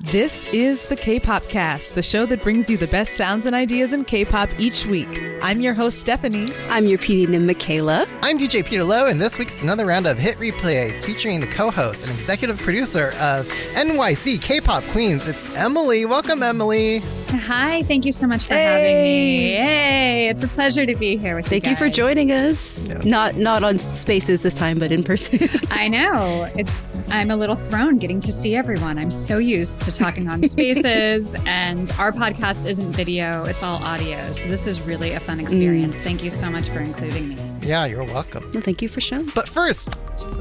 This is the K-Pop Cast, the show that brings you the best sounds and ideas in K-pop each week. I'm your host Stephanie. I'm your PD Nim Michaela. I'm DJ Peter Lowe, and this week is another round of hit replays featuring the co-host and executive producer of NYC K-pop Queens. It's Emily. Welcome, Emily. Hi, thank you so much for having me. Hey, it's a pleasure to be here with Thank you. Thank you for joining us. Yeah. Not not on Spaces this time, but in person. I know. It's I'm a little thrown getting to see everyone. I'm so used to talking on spaces and our podcast isn't video, it's all audio. So this is really a fun mm. experience. Thank you so much for including me. Yeah, you're welcome. well, thank you for showing. But first,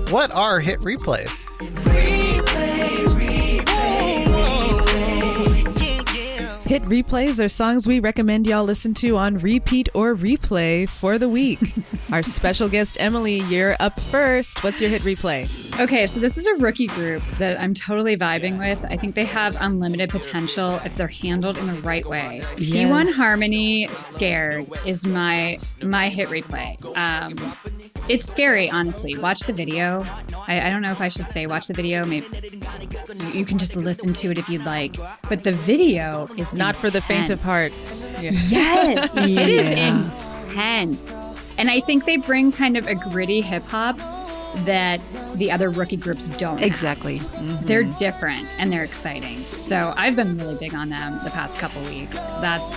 what are hit replays? Hit replays are songs we recommend y'all listen to on repeat or replay for the week. Our special guest Emily, you're up first. What's your hit replay? Okay, so this is a rookie group that I'm totally vibing with. I think they have unlimited potential if they're handled in the right way. P1 Harmony Scared is my my hit replay. Um, it's scary, honestly. Watch the video. I, I don't know if I should say watch the video. Maybe you, you can just listen to it if you'd like. But the video is Not for the faint of heart. Yeah. Yes, it is intense. And I think they bring kind of a gritty hip hop that the other rookie groups don't. have. Exactly. Mm-hmm. They're different and they're exciting. So I've been really big on them the past couple weeks. That's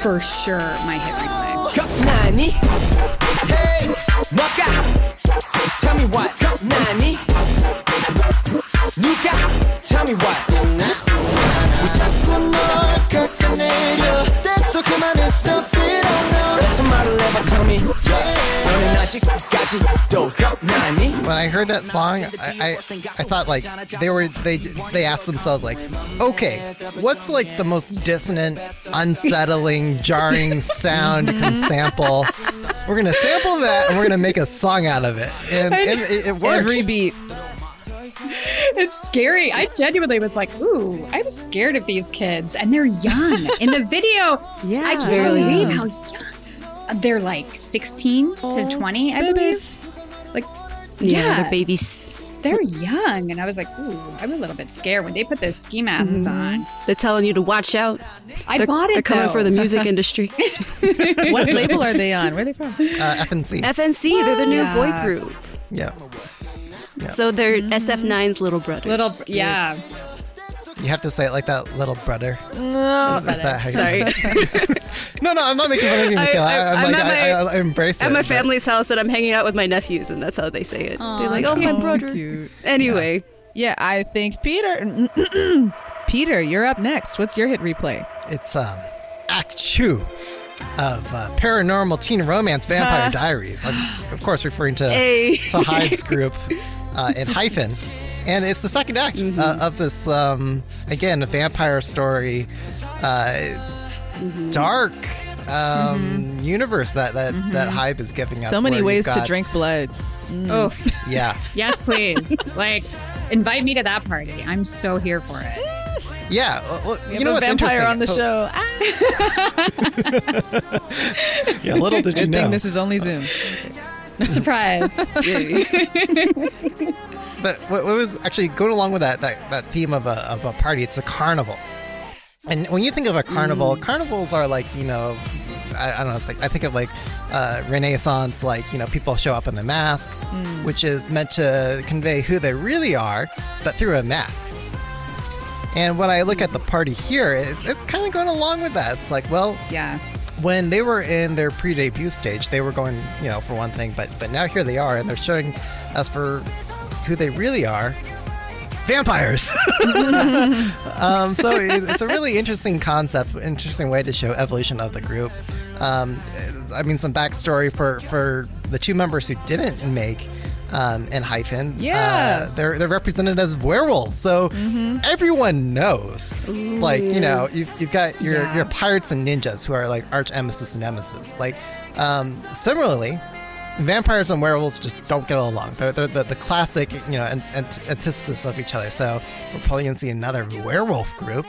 for sure my hit replay. 겁나니? Hey, 뭐가? Tell me what? 겁나니? 누가? Tell me what? 왜 자꾸 널 깎아내려 됐어 그만해 stop when I heard that song, I, I I thought like they were they they asked themselves like, okay, what's like the most dissonant, unsettling, jarring sound you can sample? We're gonna sample that and we're gonna make a song out of it, and, and it, it works. Every beat. It's scary. I genuinely was like, ooh, I'm scared of these kids. And they're young. In the video, Yeah. I can't believe how young. They're like 16 to 20, I babies. believe. Like, Yeah, yeah, they're babies. they're young. And I was like, ooh, I'm a little bit scared when they put those ski masks on. They're telling you to watch out. I They're, bought it. they're coming though. for the music industry. What label are they on? Where are they from? uh, FNC. FNC, they're the new Yeah. boy group. yeah, So they're SF9's little brothers. Little, yeah. You have to say it like that, little brother. No, is that how you- Sorry. No, no, I'm not making fun of you, I- Michaela. I- I, am I'm like, at I, my- I, I embrace it. At my but- family's house, and I'm hanging out with my nephews, and that's how they say it. they're like, "Oh, my brother." cute. Anyway, Yeah, I think Peter. Peter, you're up next. What's your hit replay? It's um, Act Two of uh, Paranormal Teen Romance Vampire Diaries. I'm, of course, referring to, Hey. to HYBE's group uh, ENHYPEN. And it's the second act Mm-hmm. uh, of this, um, again, a vampire story, uh, Mm-hmm. dark um, universe that, that, that HYBE is giving us. Mm-hmm. So many ways you've to drink blood. Oh, Yeah. yes, please. like, invite me to that party. I'm so here for it. Yeah. well, well, We you know a what's vampire interesting? on the So- show. Ah, Yeah, little did you good know. thing this is only Zoom. Surprise. But what, what was actually going along with that, that that theme of a of a party? It's a carnival, and when you think of a carnival, mm. carnivals are like you know, I, I don't know, like, I think of like uh, Renaissance, like you know, people show up in the mask, mm. which is meant to convey who they really are, but through a mask. And when I look at the mm. party here, it, it's kind of going along with that. It's like, well, yeah. when they were in their pre-debut stage, they were going, you know, for one thing, but but now here they are, and they're showing us for who they really are, vampires. um, so it's a really interesting concept, interesting way to show evolution of the group. Um, I mean, some backstory for for the two members who didn't make. Um, ENHYPEN, Yeah. uh, they're they're represented as werewolves, so everyone knows. Like you know, you've, you've got your Yeah. your pirates and ninjas who are like arch emesis and nemesis. Like um, similarly, vampires and werewolves just don't get along. They're, they're the, the classic, you know, ant- ant- antithesis of each other. So we're probably gonna see another werewolf group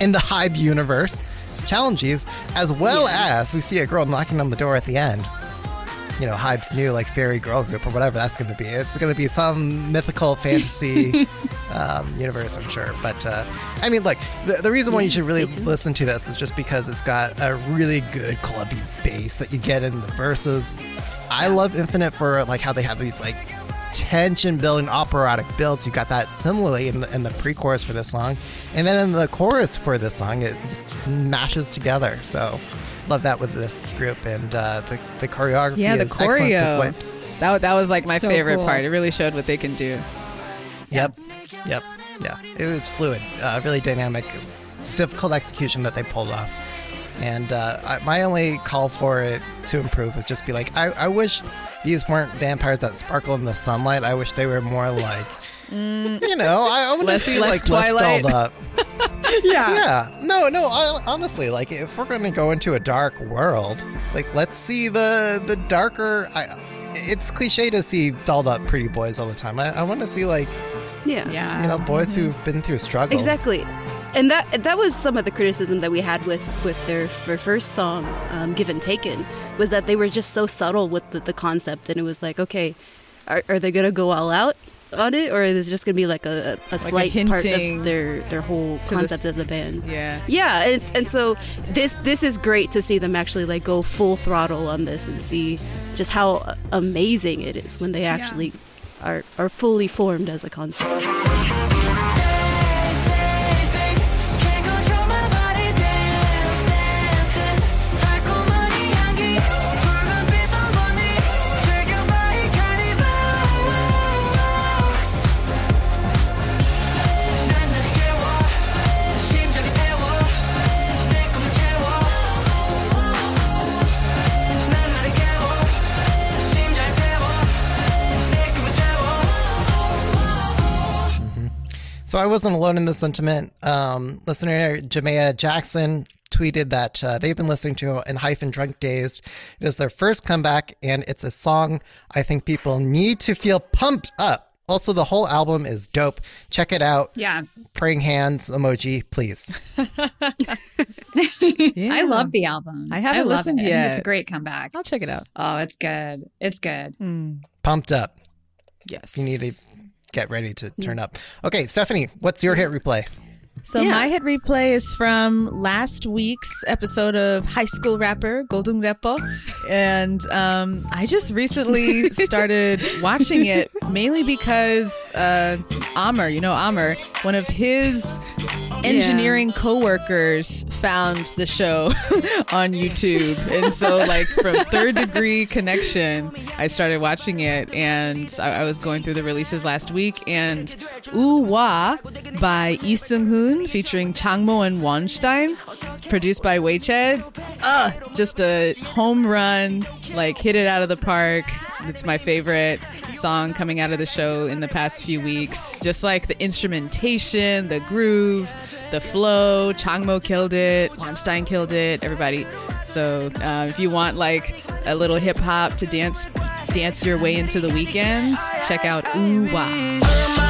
in the HYBE universe, challenges, as well as we see a girl knocking on the door at the end. you know HYBE's new like fairy girl group or whatever that's going to be. It's going to be some mythical fantasy um, universe, I'm sure. But uh, I mean, look, the, the reason why you should really listen to this is just because it's got a really good clubby bass that you get in the verses. I love Infinite for like how they have these like tension building operatic builds. You got that similarly in the, in the pre-chorus for this song, and then in the chorus for this song, it just mashes together. So love that with this group, and uh, the the choreography. Yeah, the is excellent 'cause choreo. That, that was like my So favorite cool. part. It really showed what they can do. Yep. Yep. Yeah. It was fluid, uh, really dynamic, difficult execution that they pulled off. And uh, I, my only call for it to improve would just be like, I, I wish these weren't vampires that sparkle in the sunlight. I wish they were more like, you know, I, I want to see less like Twilight. less dolled up. Yeah. Yeah. No, no. I, honestly, like if we're going to go into a dark world, like let's see the the darker. I, it's cliche to see dolled up pretty boys all the time. I, I want to see like Yeah. Yeah. you know boys who've been through struggle. Exactly. And that that was some of the criticism that we had with with their, their first song, um, "Given Taken," was that they were just so subtle with the, the concept, and it was like, okay, are, are they gonna go all out on it, or is it just gonna be like a, a, a slight part of their their whole to the concept as a band? Yeah. Yeah, and, and so this this is great to see them actually like go full throttle on this and see just how amazing it is when they actually are are fully formed as a concept. So I wasn't alone in this sentiment. Um, listener Jamea Jackson tweeted that uh, they've been listening to ENHYPEN drunk dazed. It is their first comeback, and it's a song I think people need to feel pumped up. Also, the whole album is dope. Check it out. Yeah. Praying hands emoji, please. Yeah. I love the album. I haven't love listened it. Yet. It's a great comeback. I'll check it out. Oh, it's good. It's good. Pumped up. Yes. You need to get ready to turn up. Okay, Stephanie, what's your hit replay? So Yeah. my hit replay is from last week's episode of High School Rapper Golden Repo, and um, I just recently started watching it mainly because uh, Amr, you know Amr, one of his engineering coworkers found the show on YouTube, and so like from Third Degree Connection, I started watching it, and I, I was going through the releases last week, and Ooh Wah by Lee Seung Hoon featuring Changmo and Wonstein, produced by Weiche. Uh, just a home run, like hit it out of the park. It's my favorite song coming out of the show in the past few weeks. Just like the instrumentation, the groove, the flow. Changmo killed it. Wonstein killed it. Everybody. So uh, if you want like a little hip hop to dance dance your way into the weekends, check out Ooh Wah.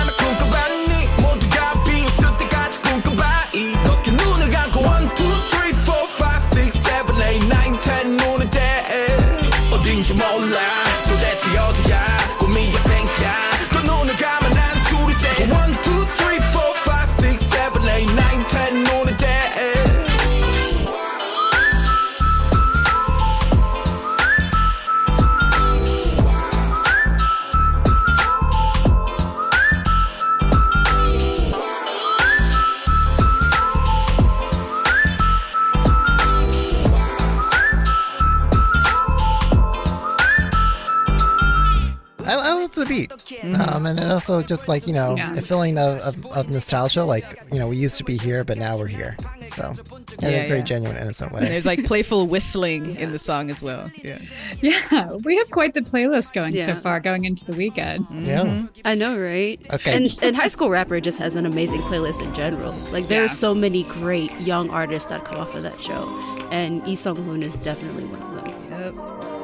Small life. I love the um, and it also just like you know Yeah. a feeling of, of, of nostalgia. Like you know we used to be here, but now we're here. So in Yeah, a very yeah. genuine, innocent And way. there's like playful whistling in the song as well. Yeah. Yeah, we have quite the playlist going so far, going into the weekend. Mm-hmm. Yeah. Mm-hmm. I know, right? Okay. And and High School Rapper just has an amazing playlist in general. Like there Yeah. are so many great young artists that come off of that show, and Lee Sung Hoon is definitely one of them.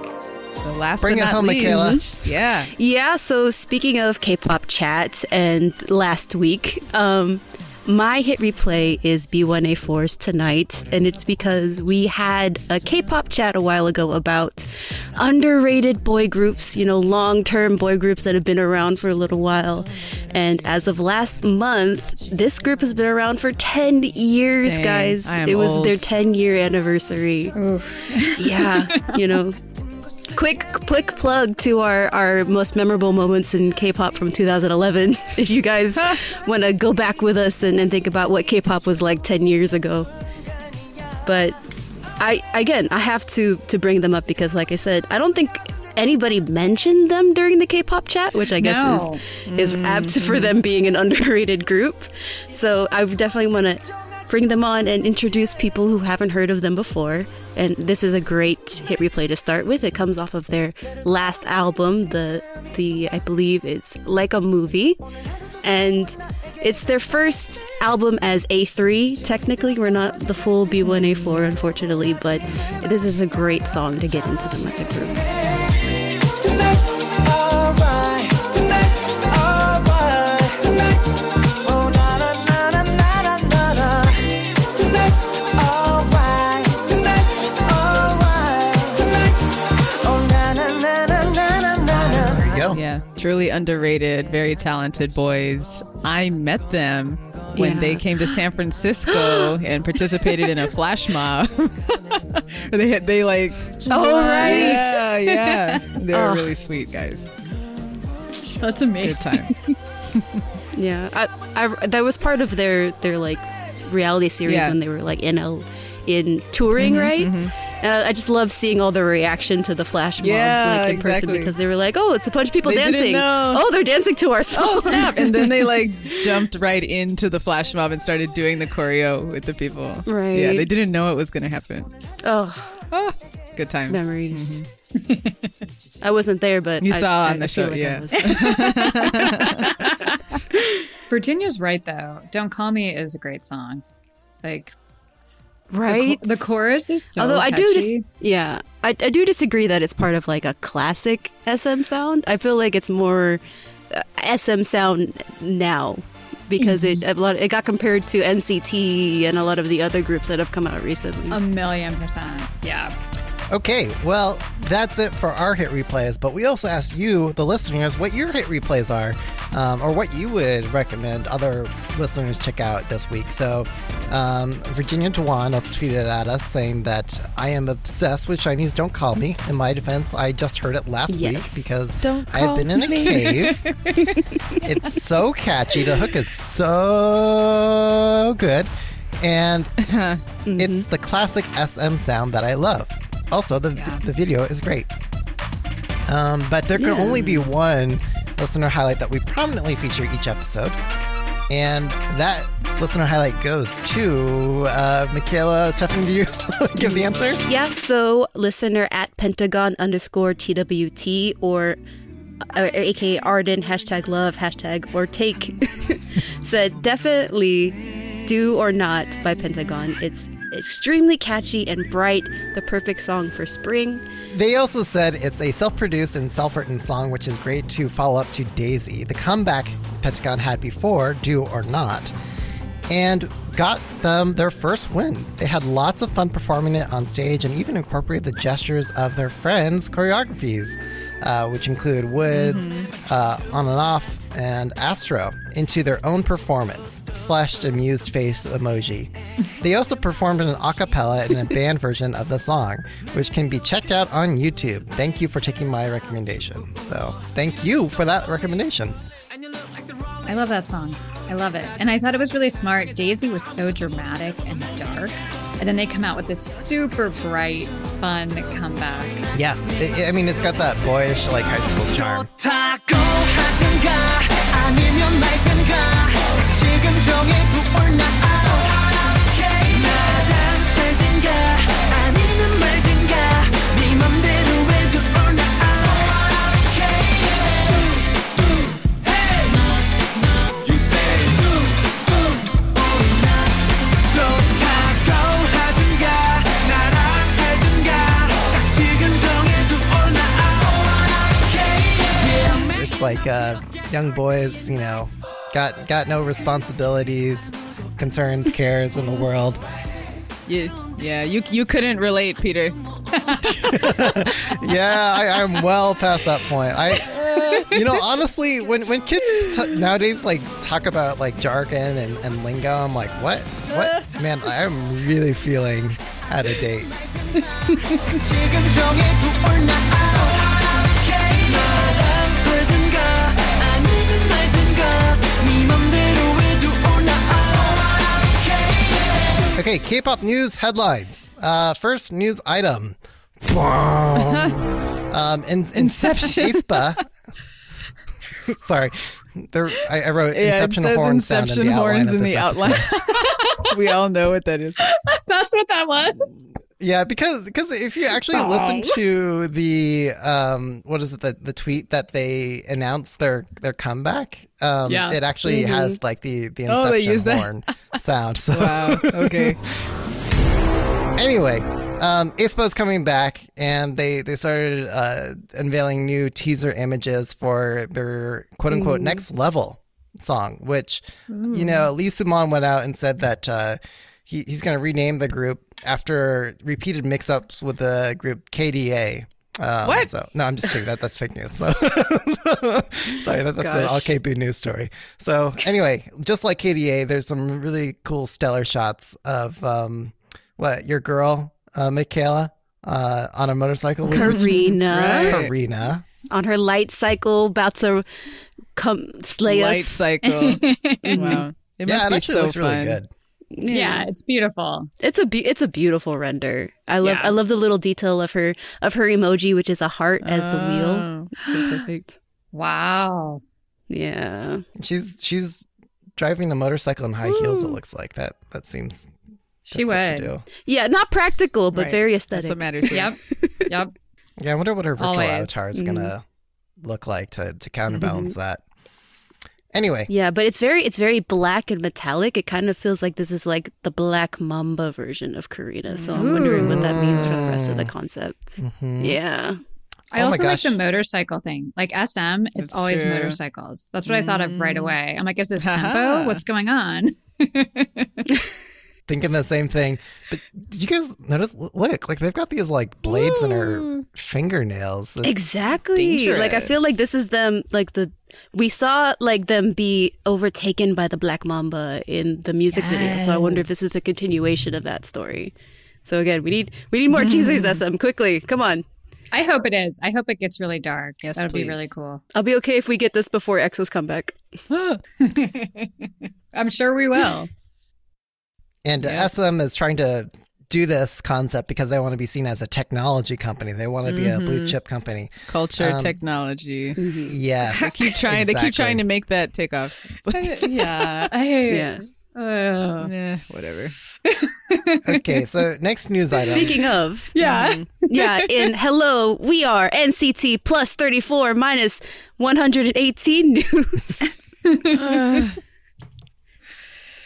So last Bring but us not home, Michaela. yeah. Yeah. So speaking of K-pop chat, and last week, um, my hit replay is B1A4's Tonight, and it's because we had a K pop chat a while ago about underrated boy groups, you know, long term boy groups that have been around for a little while. And as of last month, this group has been around for 10 years, Dang, guys. It was their 10 year anniversary. yeah, you know. Quick, quick plug to our, our most memorable moments in K-pop from 2011. If you guys want to go back with us and, and think about what K-pop was like 10 years ago, but I again I have to to bring them up because, like I said, I don't think anybody mentioned them during the K-pop chat, which I guess No. is is apt for mm-hmm. them being an underrated group. So I definitely want to bring them on and introduce people who haven't heard of them before. And this is a great hit replay to start with. It comes off of their last album, the the I believe it's like a movie, and it's their first album as A3. Technically, we're not the full B1A4, unfortunately, but this is a great song to get into them as a group. Truly underrated, very talented boys. I met them when Yeah. they came to San Francisco and participated in a flash mob. Where they had they like Oh, right. yeah yeah they were Oh. really sweet guys. That's Good amazing. times. Yeah, I, I, that was part of their their like reality series Yeah. when they were like in a, in touring, mm-hmm, right? Mm-hmm. Uh, I just love seeing all the reaction to the flash mob Yeah, like in person because they were like, "Oh, it's a bunch of people They didn't dancing. know. Oh, they're dancing to our song." Oh snap! And then they like jumped right into the flash mob and started doing the choreo with the people. Right. Yeah, they didn't know it was gonna happen. oh, Oh, good times. memories. I wasn't there, but You I- saw I- on the I show, like yeah. Virginia's right though. Don't call me is a great song. Like the, right? cho- the chorus is so Although I do just catchy. yeah, I, I do disagree that it's part of like a classic SM sound. I feel like it's more uh, SM sound now because it a lot it got compared to NCT and a lot of the other groups that have come out recently. a million percent. Yeah. Okay, well, that's it for our hit replays, but we also asked you, the listeners, what your hit replays are, um, or what you would recommend other listeners check out this week. So, um, Virginia Dewan also tweeted at us saying that I am obsessed with SHINee's Don't Call Me. In my defense, I just heard it last Yes. week because Don't I have been in a me. cave. it's so catchy. The hook is so good. And it's the classic SM sound that I love. Also, the, Yeah. the video is great. Um, but there can Yeah. only be one listener highlight that we prominently feature each episode. And that listener highlight goes to uh, Michaela. Stephanie, do you give the answer? Yeah, so listener at pentagon underscore TWT or uh, aka Arden, hashtag love, hashtag or take said definitely do or not by Pentagon. It's extremely catchy and bright, the perfect song for spring. They also said it's a self produced and self written song, which is great to follow up to Daisy, the comeback Pentagon had before, Do or Not, and got them their first win. They had lots of fun performing it on stage and even incorporated the gestures of their friends' choreographies, uh, which include WOODZ, uh, On and Off, and Astro, into their own performance. Flashed amused face emoji. They also performed an a cappella and a band version of the song, which can be checked out on YouTube. Thank you for taking my recommendation. So, thank you for that recommendation. I love that song. I love it. And I thought it was really smart. Daisy was so dramatic and dark. And then they come out with this super bright, fun comeback. Yeah, I- I mean, it's got that boyish, like high school charm. Like uh, young boys, you know, got got no responsibilities, concerns, cares in the world. You, yeah, you you couldn't relate, Peter. Yeah, I, I'm well past that point. I, you know, honestly, when when kids t- nowadays like talk about like jargon and, and lingo, I'm like, what, what, man? I'm really feeling out of date. Okay, K-pop news headlines. Uh, first news item. um, in, Inception. Aespa. Sorry, there. I, I wrote Yeah, Inception it says horn sound Inception in the horns of in the outline. we all know what that is. That's what that was. Yeah, because because if you actually listen to the um what is it the the tweet that they announced their their comeback um Yeah. it actually has like the the Oh, they inception use that? horn sound. So Wow. Okay. anyway, um aespa is coming back and they they started uh unveiling new teaser images for their quote unquote next level song, which you know Lee Soo-man went out and said that uh he, he's going to rename the group after repeated mix-ups with the group KDA. Um, What? So no, I'm just kidding. That that's fake news. So, sorry, that, that's an Gosh. LKB news story. So anyway, just like KDA, there's some really cool stellar shots of um, what your girl uh, Michaela uh, on a motorcycle. with Karina Right. Karina. on her light cycle, about to come slay us. Light us. cycle. wow. It Yeah, must it be actually so looks really fun. good. Yeah, it's beautiful. It's a be- it's a beautiful render. I love Yeah. I love the little detail of her of her emoji, which is a heart as the wheel. Oh, so perfect. Wow. Yeah, She's she's driving a motorcycle in high heels. It looks like that. That seems She difficult would. to do. yeah, not practical, but Right. very That's aesthetic. what matters. Yep. Yep. Yeah, I wonder what her virtual Always. avatar is gonna look like to to counterbalance Mm-hmm. that. Anyway, Yeah, but it's very it's very black and metallic. It kind of feels like this is like the Black Mamba version of Karina. So I'm wondering what that means for the rest of the concepts. mhm. Yeah. I Oh also like gosh. the motorcycle thing. Like SM, it's That's always true. motorcycles. That's what I thought of right Mm. away. I'm like, is this tempo? What's going on? thinking the same thing. But did you guys notice? Look, like they've got these like blades in her Ooh. fingernails. Exactly. Like I feel like this is them like the we saw like them be overtaken by the Black Mamba in the music video. So I wonder if this is a continuation of that story. So again, we need we need more teasers, hmm. SM. Quickly. Come on. I hope it is. I hope it gets really dark. Yes, That would be really cool. I'll be okay if we get this before EXO's comeback. I'm sure we will. And Yeah. SM is trying to do this concept because they want to be seen as a technology company. They want to be a Mm-hmm. blue chip company. Culture, Um, technology. Yes. They keep trying. They keep trying to make that take off. yeah. I, Yeah. Ugh. yeah, whatever. okay, so next news item. Speaking of, yeah. yeah, in Hello, we are NCT plus 34 minus 118 news.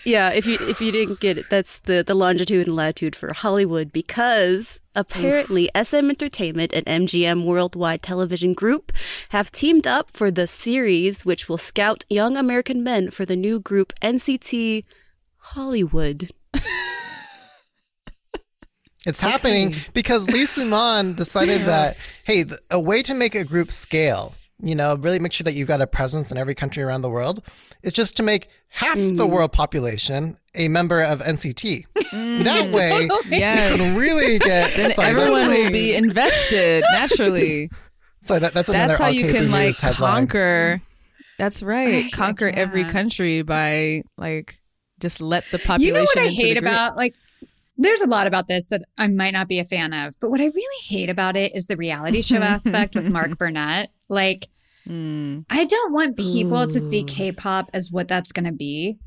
Yeah, if you if you didn't get it, that's the the longitude and latitude for Hollywood because apparently SM Entertainment and MGM Worldwide Television Group have teamed up for the series which will scout young American men for the new group NCT Hollywood. It's happening because Lee Soo-man decided that hey, a way to make a group scale, you know, really make sure that you've got a presence in every country around the world, is just to make half Mm-hmm. the world population a member of NCT. That way, you Yes. can really get. Then sorry, everyone that's, will be invested naturally. sorry, that, that's another That's how you can like headline. conquer. That's right. Conquer every country by like just let the population. You know what I hate about like there's a lot about this that I might not be a fan of, but what I really hate about it is the reality show aspect with Mark Burnett. Like Hmm. I don't want people to see K-pop as what that's going to be.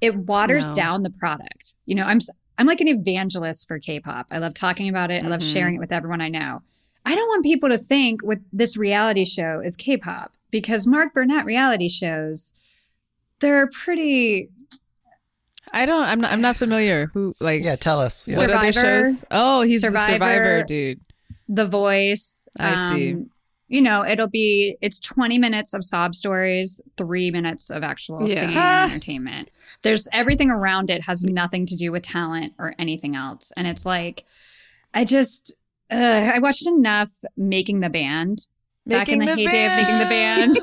It waters No. down the product. You know, I'm I'm like an evangelist for K-pop. I love talking about it. I love Mhm. sharing it with everyone I know. I don't want people to think with this reality show is K-pop because Mark Burnett reality shows they're pretty I don't. I'm not. I'm not familiar. Who like? Yeah, tell us. Yeah. What other Survivor. shows? Oh, he's Survivor. the Survivor dude. The Voice. I see. You know, it'll be it's 20 minutes of sob stories, three minutes of actual Yeah. singing Ah. and entertainment. There's everything around it has nothing to do with talent or anything else. And it's like, I just, uh, I watched enough making the band back in the, heyday of making the band.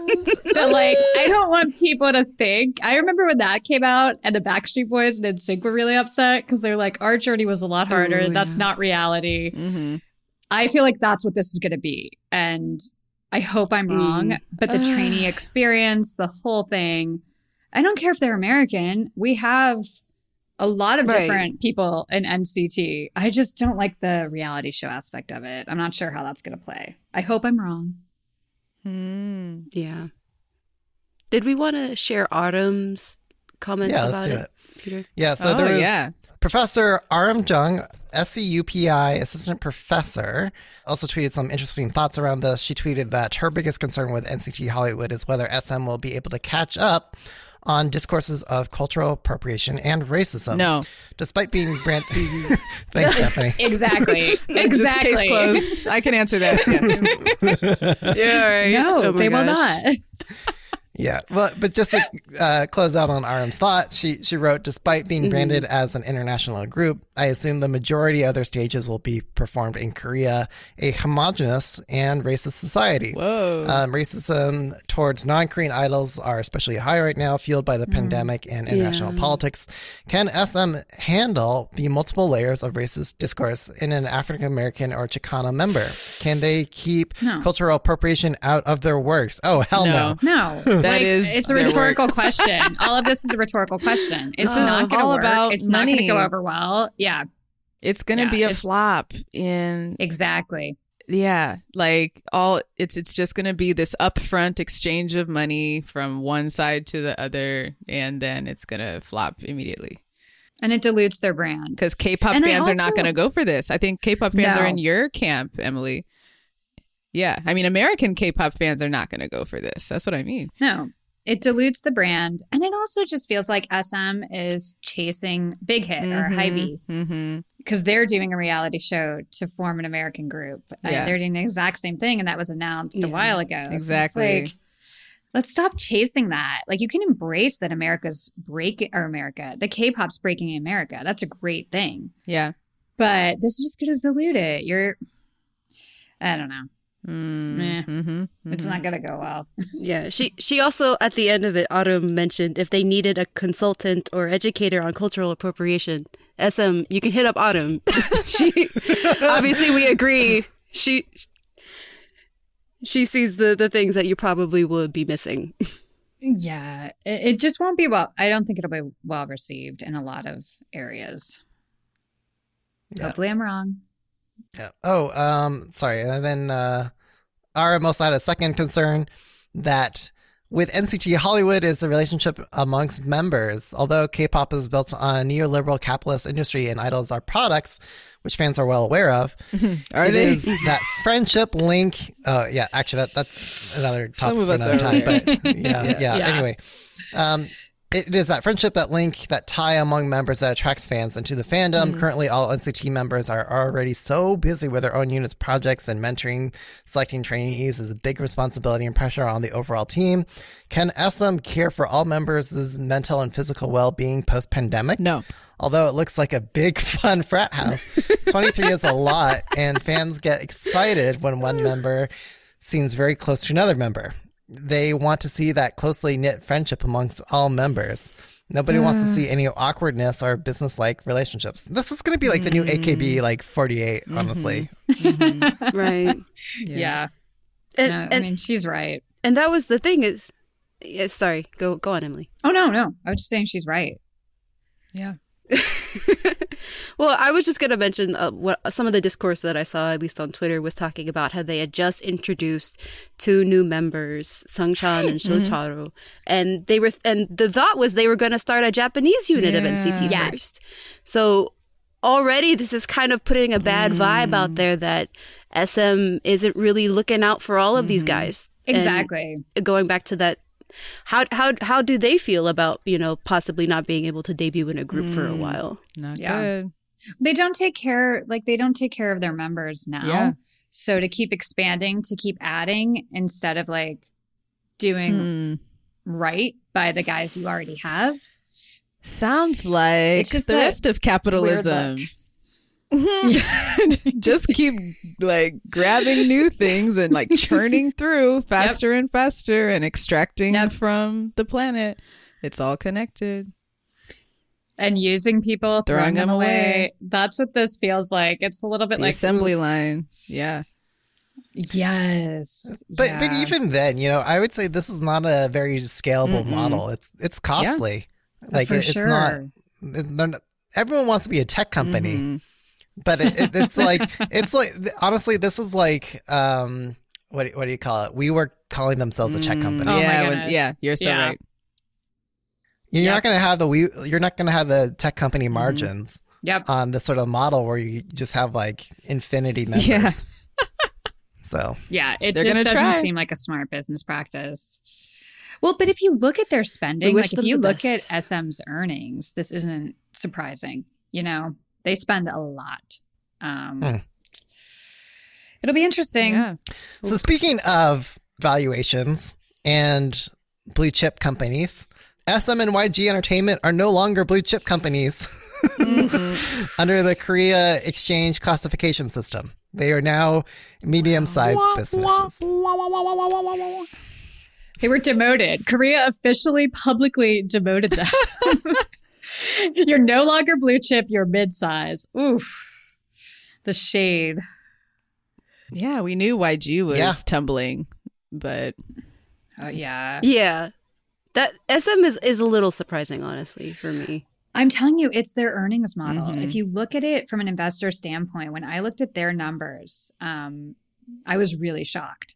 but like, I don't want people to think. I remember when that came out and the Backstreet Boys and NSYNC were really upset because they're like, our journey was a lot harder. Oh, That's yeah. not reality. hmm I feel like that's what this is going to be. And I hope I'm wrong, Mm. but the trainee experience, the whole thing, I don't care if they're American. We have a lot of Right. different people in NCT. I just don't like the reality show aspect of it. I'm not sure how that's going to play. I hope I'm wrong. Mm. Yeah. Did we want to share Autumn's comments Yeah, about let's do it, it. Peter? Yeah, so Oh, there was yeah. Professor Aram Jung, SCUPI assistant professor, also tweeted some interesting thoughts around this. She tweeted that her biggest concern with NCT Hollywood is whether SM will be able to catch up on discourses of cultural appropriation and racism. No. Despite being brand Thanks, Stephanie. Exactly. Just case closed. I can answer that. Yeah. Yeah, right. No, Oh my they will not. Yeah, well, but just to uh, close out on Aram's thought, she she wrote, despite being branded as an international group, I assume the majority of their stages will be performed in Korea, a homogenous and racist society. Whoa. Um, racism towards non-Korean idols are especially high right now, fueled by the pandemic and international Yeah. politics. Can SM handle the multiple layers of racist discourse in an African American or Chicana member? Can they keep No. cultural appropriation out of their works? Oh hell no! No. No, like, is it's a rhetorical retical question. All of this is a rhetorical question. It's not going to all work. about it's not going to go over well. Yeah, It's going to Yeah, be a flop in exactly. yeah, like all it's it's just going to be this upfront exchange of money from one side to the other and then it's going to flop immediately. And it dilutes their brand. Cuz K-pop And fans are not going to go for this. I think K-pop fans are in your camp, Emily. Yeah, I mean American K-pop fans are not going to go for this. That's what I mean. No, it dilutes the brand. And it also just feels like SM is chasing Big Hit or HYBE because they're doing a reality show to form an American group. Uh, Yeah. they're doing the exact same thing. And that was announced Yeah. a while ago. So Exactly. like, let's stop chasing that. Like, you can embrace that America's breaking, or America, the K pop's breaking America. That's a great thing. Yeah. But this is just going to dilute it. You're, I don't know. Mm, mhm, It's mhm. not going to go well. Yeah, she she also at the end of it, Autumn mentioned if they needed a consultant or educator on cultural appropriation, SM, you can hit up Autumn. she obviously we agree. She she sees the the things that you probably would be missing. Yeah, it, it just won't be well. I don't think it'll be well received in a lot of areas. Yeah. Hopefully, I'm wrong. Yeah. Oh, um, sorry. And then uh, Aram also had a second concern that with NCT Hollywood is a relationship amongst members. Although K-pop is built on a neoliberal capitalist industry and idols are products, which fans are well aware of, Are it they? is that friendship link. Oh, yeah. Actually, that that's another topic Some of for us another are time. But yeah, yeah. Yeah. Anyway, um, it is that friendship, that link, that tie among members that attracts fans into the fandom. Mm-hmm. Currently, all NCT members are already so busy with their own units, projects, and mentoring. Selecting trainees is a big responsibility and pressure on the overall team. Can SM care for all members' mental and physical well-being post-pandemic? No. Although it looks like a big fun frat house, 23 is a lot, and fans get excited when one member seems very close to another member. They want to see that closely knit friendship amongst all members. Nobody wants to see mm. any awkwardness or business like relationships. This is going to be like the new AKB, mm. like 48, mm-hmm. honestly. Mm-hmm. right. Yeah, And, No, I mean she's right. and that was the thing is yeah, sorry, go go on, Emily. Oh no, no, I was just saying she's right. Yeah. Well, I was just going to mention uh, what some of the discourse that I saw, at least on Twitter, was talking about how they had just introduced two new members, Sungchan and Shotaro, mm-hmm. and they were, and the thought was they were going to start a Japanese unit of NCT Yes. first. So already, this is kind of putting a bad vibe out there mm. that SM isn't really looking out for all of these mm-hmm. guys. And Exactly. going back to that. How how how do they feel about you know possibly not being able to debut in a group for a mm. while? Not Yeah. good. They don't take care like they don't take care of their members now. Yeah. So to keep expanding, to keep adding instead of like doing Hmm. right by the guys you already have. Sounds like It's just the rest of capitalism. just keep like grabbing new things and like churning through faster and faster and extracting Yep. from the planet. It's all connected. And using people, throwing, Throwing them them away. away. That's what this feels like. It's a little bit The like assembly oof. line. Yeah. Yes. But but even then, you know, I would say this is not a very scalable Mm-mm. model. It's it's costly. Like For it- it's sure. not. not- Everyone wants to be a tech company, Mhm. but it, it, it's like it's like honestly, this is like um what do- what do you call it? We were calling themselves a tech Mm, company. Oh my yeah, when- yeah, you're so Yeah. right. You're Yep. not going to have the we. You're not going to have the tech company Mm-hmm. margins Yep. on this sort of model where you just have like infinity members. Yeah. So Yeah, it just doesn't try. seem like a smart business practice. Well, but if you look at their spending, wish like if you look best. at SM's earnings, this isn't surprising. You know, they spend a lot. Um, Hmm. It'll be interesting. Yeah. So speaking of valuations and blue chip companies, SM and YG Entertainment are no longer blue chip companies under the Korea Exchange classification system. They are now medium-sized businesses. They were demoted. Korea officially publicly demoted them. you're no longer blue chip, you're mid size. Oof. The shade. Yeah, we knew YG was Yeah. tumbling, but Oh, yeah. Yeah. That SM is, is a little surprising, honestly, for me. I'm telling you, it's their earnings model. Mhm. If you look at it from an investor standpoint, when I looked at their numbers, um, I was really shocked.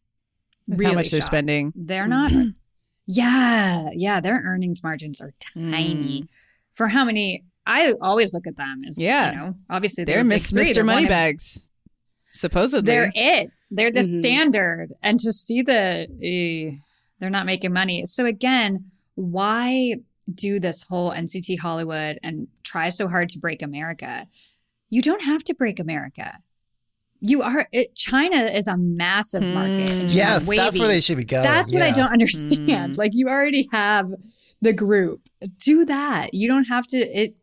Really how much they're spending. They're not. yeah, yeah, their earnings margins are tiny for how many. I always look at them as Yeah. you know, obviously They're the big Miss three. Mr. They're one of- Moneybags. Supposedly. They're it. They're the Mhm. standard. And to see the, eh, they're not making money. So again, why do this whole NCT Hollywood and try so hard to break America? You don't have to break America. You are, it, China is a massive market. and you're Yes, that's where they should be going. That's what I don't understand. Mm. Like you already have the group. Do that. You don't have to, it,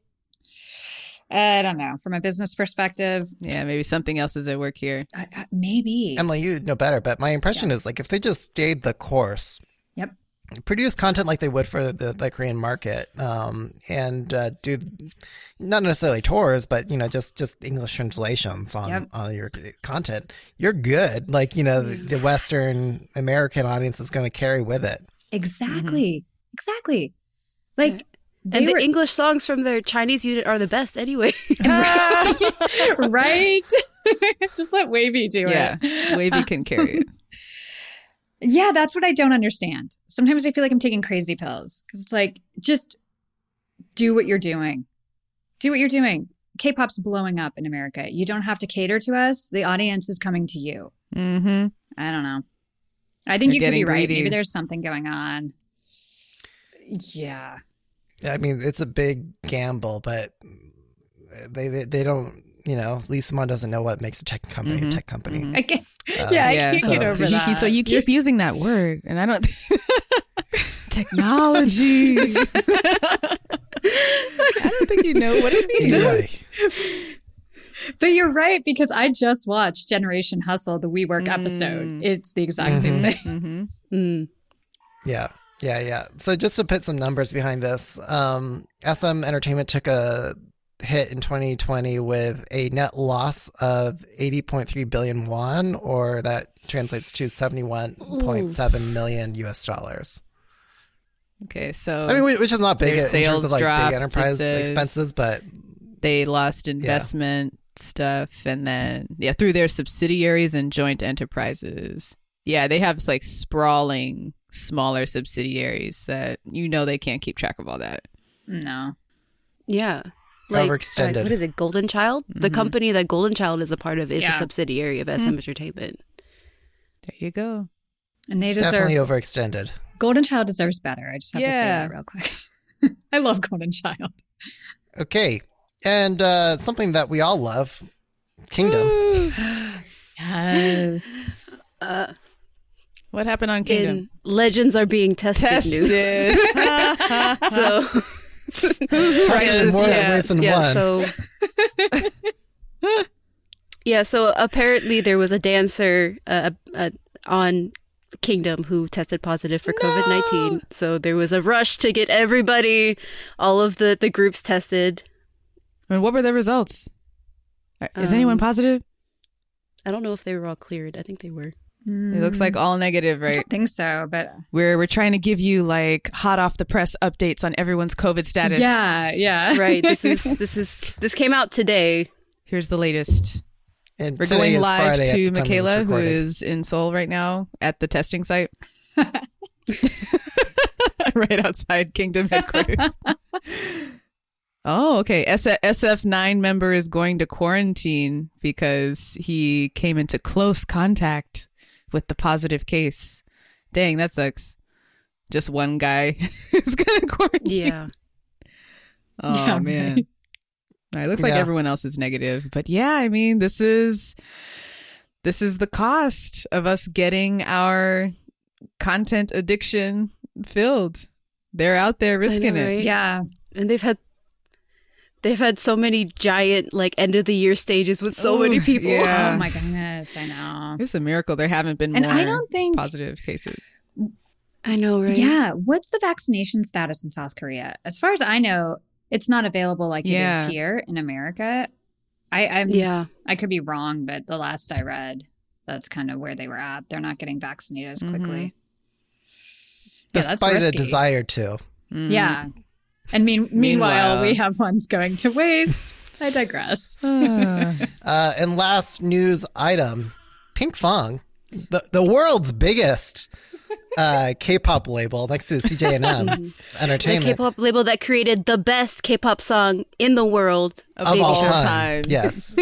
I don't know. From a business perspective, yeah, maybe something else is at work here. I, I, maybe. Emily, you know better, but my impression is like if they just stayed the course, Yep. produce content like they would for the, the Korean market, um, and uh, do not necessarily tours, but you know just just English translations on Yep. on your content, you're good. Like you know the, the Western American audience is going to carry with it. Exactly. Exactly. Like they And the were English songs from their Chinese unit are the best anyway. right. Just let WayV do yeah, it. WayV can carry it. Yeah, that's what I don't understand. Sometimes I feel like I'm taking crazy pills because it's like just do what you're doing. Do what you're doing. K-pop's blowing up in America. You don't have to cater to us. The audience is coming to you. Mm-hmm. I don't know. I think They're you could be getting right. greedy. Maybe there's something going on. Yeah. I mean, it's a big gamble, but they they, they don't. You know, Lee Soo-man doesn't know what makes a tech company Mhm. a tech company. Mhm. I can't, Uh, yeah, I can't so get it's over just- You that. keep- so you keep using that word, and I don't. Technology. I don't think you know what it means. Anyway, But you're right because I just watched Generation Hustle, the WeWork episode. Mm. It's the exact same Mhm. thing. Mm-hmm. Mm. Yeah, yeah, yeah. So just to put some numbers behind this, um, SM Entertainment took a hit in 2020 with a net loss of 80.3 billion won, or that translates to 71.7 million US dollars. Okay, so I mean, which is not big Their in terms sales of like dropped, big enterprise expenses, but they lost investment stuff, and then yeah, through their subsidiaries and joint enterprises. Yeah, they have like sprawling smaller subsidiaries that you know they can't keep track of all that. No. Yeah. Like, Overextended. uh, what is it? Golden Child? The Mhm. company that Golden Child is a part of is Yeah. a subsidiary of SM Entertainment. There you go. And they deserve definitely overextended. Golden Child deserves better. I just have to say that real quick. I love Golden Child. Okay, and uh, something that we all love, Kingdom. Yes. What happened on Kingdom? In Legends are being tested. news. Tested. So Tested more yeah, than yeah, one. so yeah, so apparently there was a dancer uh, uh, on Kingdom who tested positive for COVID nineteen. So there was a rush to get everybody, all of the the groups tested. and what were the results? Is anyone Um, positive? I don't know if they were all cleared. I think they were. It looks like mm. all negative, I right? don't think so, but We're we're trying to give you like hot off the press updates on everyone's COVID status. yeah, yeah. Right. This is this is this came out today. Here's the latest. And We're going live Friday to the time of this Michaela, who is in Seoul right now at the testing site. right outside Kingdom headquarters. oh, okay. SF9 member is going to quarantine because he came into close contact with the positive case. Dang, that sucks. Just one guy is going to quarantine. Yeah. Oh Yeah, man. right. All right, looks like Yeah. everyone else is negative, but yeah, I mean, this is this is the cost of us getting our content addiction filled. They're out there risking know, it. Yeah. And they've had they've had so many giant like end of the year stages with so Ooh, many people. yeah. Oh my goodness, I know. It's a miracle there haven't been And more I don't think positive cases. I know, right? Yeah. What's the vaccination status in South Korea? As far as I know, it's not available like Yeah. it is here in America. I I'm, Yeah. I could be wrong, but the last I read, that's kind of where they were at. They're not getting vaccinated as quickly. Yeah, that's Despite a desire to. Mm. Yeah. And mean, meanwhile, Meanwhile- we have ones going to waste. I digress. Uh, and last news item Pinkfong, the, the world's biggest uh, K pop label next to CJ ENM The Entertainment. K-pop label that created the best K-pop song in the world of of all all time. time. Yes.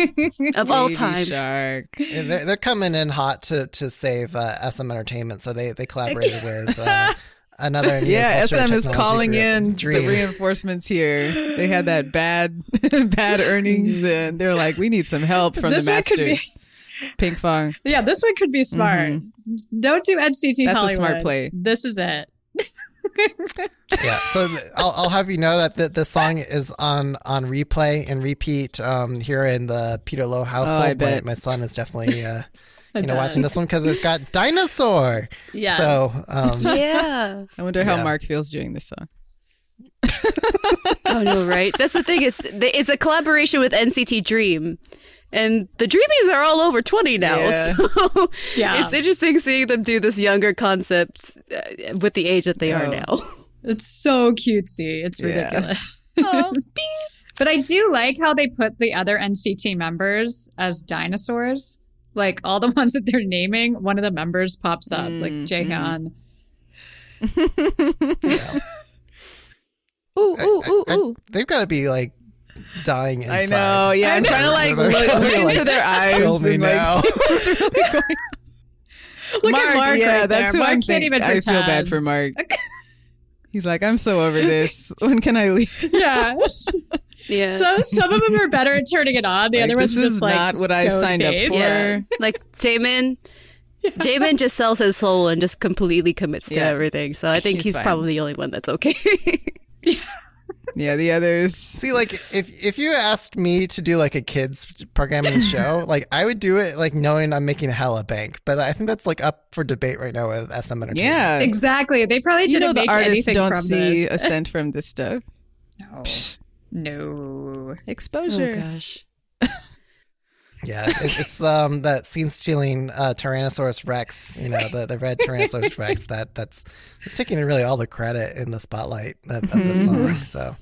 of all time. Shark. They're, they're coming in hot to, to save uh, SM Entertainment. So they, they collaborated with uh, another. Yeah, SM is calling group, in Dream. the reinforcements here. They had that bad bad earnings and they're like, we need some help from This the one could be- masters. Pinkfong. Yeah, this one could be smart. Don't do NCT That's a smart play. This is it. yeah so th- I'll, I'll have you know that the, the song is on on replay and repeat um here in the peter lowe household Oh, I my, bet. my son is definitely uh I you know bet. watching this one because it's got dinosaur Yeah. so um Yeah. I wonder how Yeah. Mark feels doing this song. Oh no, right? That's the thing. It's it's a collaboration with NCT Dream, and the Dreamies are all over twenty now. Yeah. So Yeah. it's interesting seeing them do this younger concept uh, with the age that they are Oh. now. It's so cutesy. It's Yeah. ridiculous. but I do like how they put the other NCT members as dinosaurs. Like all the ones that they're naming, one of the members pops up, like Mm, Jaehyun. Ooh, ooh, ooh, I- ooh. they've got to be like dying inside I know. Yeah, I'm trying to like They're look, look like, into their eyes kill me and like now. see what's really going Look at Mark yeah, right that's there. who Mark I'm can't thinking. even I feel bad for Mark. He's like, I'm so over this. When can I leave? Yeah. Yeah. so some of them are better at turning it on. The Like, other ones this are is just like not what I stone signed up for. yeah. Like Jaemin, Jaemin just sells his soul and just completely commits to everything. So I think He's he's, probably the only one that's okay. Yeah, yeah, the others. See, like if if you asked me to do like a kids programming show, like I would do it like knowing I'm making a hella bank. But I think that's like up for debate right now with SM Entertainment. Yeah. Exactly. They probably You didn't know the make artists anything don't from see this. a cent from this stuff. No. No. Exposure. Oh gosh. Yeah, it, it's um that scene stealing uh, Tyrannosaurus Rex, you know, the, the red Tyrannosaurus Rex that that's it's taking really all the credit in the spotlight of, of the song. So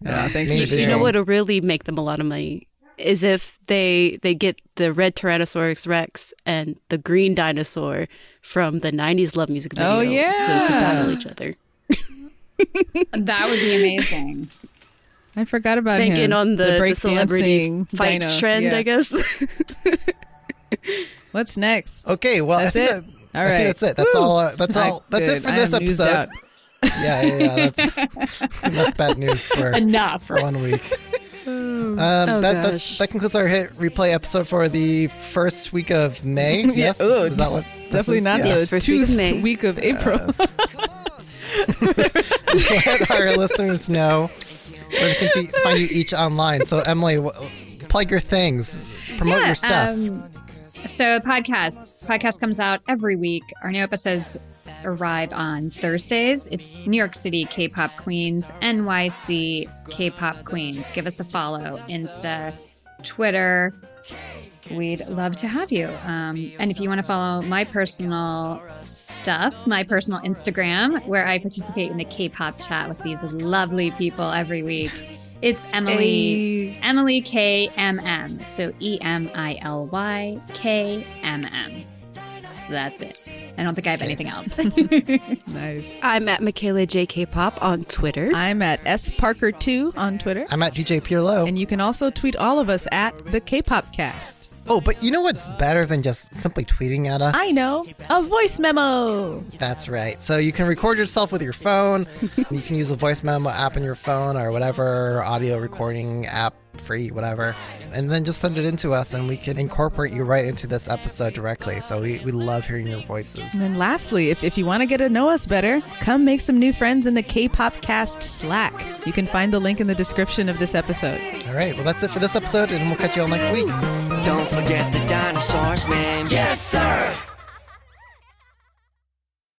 Yeah, thanks Maybe. for You know what'll really make them a lot of money is if they they get the red Tyrannosaurus Rex and the green dinosaur from the '90s Love music video Oh, to, to battle each other. That would be amazing. I forgot about Thinking him. on the, the, break celebrity dancing fight dino. trend, Yeah. I guess. What's next? okay, well That's I think it? that- All I think that's it. That's Woo. all. Uh, that's I- all. That's good. it for I this episode. Yeah, yeah, yeah. That's enough bad news for Enough. for one week. Um, Oh, that, that's, that concludes our hit replay episode for the first week of May. Yes, oh, is that what? Definitely is? not Yeah. the first week of May. week of April. Let our listeners know where they can be, find you each online. So Emily, w- plug your things, promote your stuff. Um, so podcast podcast comes out every week. Our new episodes arrive on Thursdays. It's New York City K-pop Queens, NYC K-pop Queens. Give us a follow, Insta, Twitter. We'd love to have you. Um, and if you want to follow my personal stuff, my personal Instagram, where I participate in the K-pop chat with these lovely people every week, it's Emily Hey. Emily K M M. So E M I L Y K M M. That's it. I don't think I have anything else. nice. I'm at Michaela JK Pop on Twitter. I'm at S Parker2 on Twitter. I'm at DJ Pierlo. And you can also tweet all of us at the K-pop cast. Oh, but you know what's better than just simply tweeting at us? I know. A voice memo. That's right. So you can record yourself with your phone. you can use a voice memo app on your phone or whatever audio recording app, free, whatever, and then just send it in to us and we can incorporate you right into this episode directly. So we, we love hearing your voices. And then lastly, if, if you want to get to know us better, come make some new friends in the K-pop cast Slack. You can find the link in the description of this episode. All right. Well, that's it for this episode, and we'll catch you all next week. Don't forget the dinosaur's name. Yes, sir.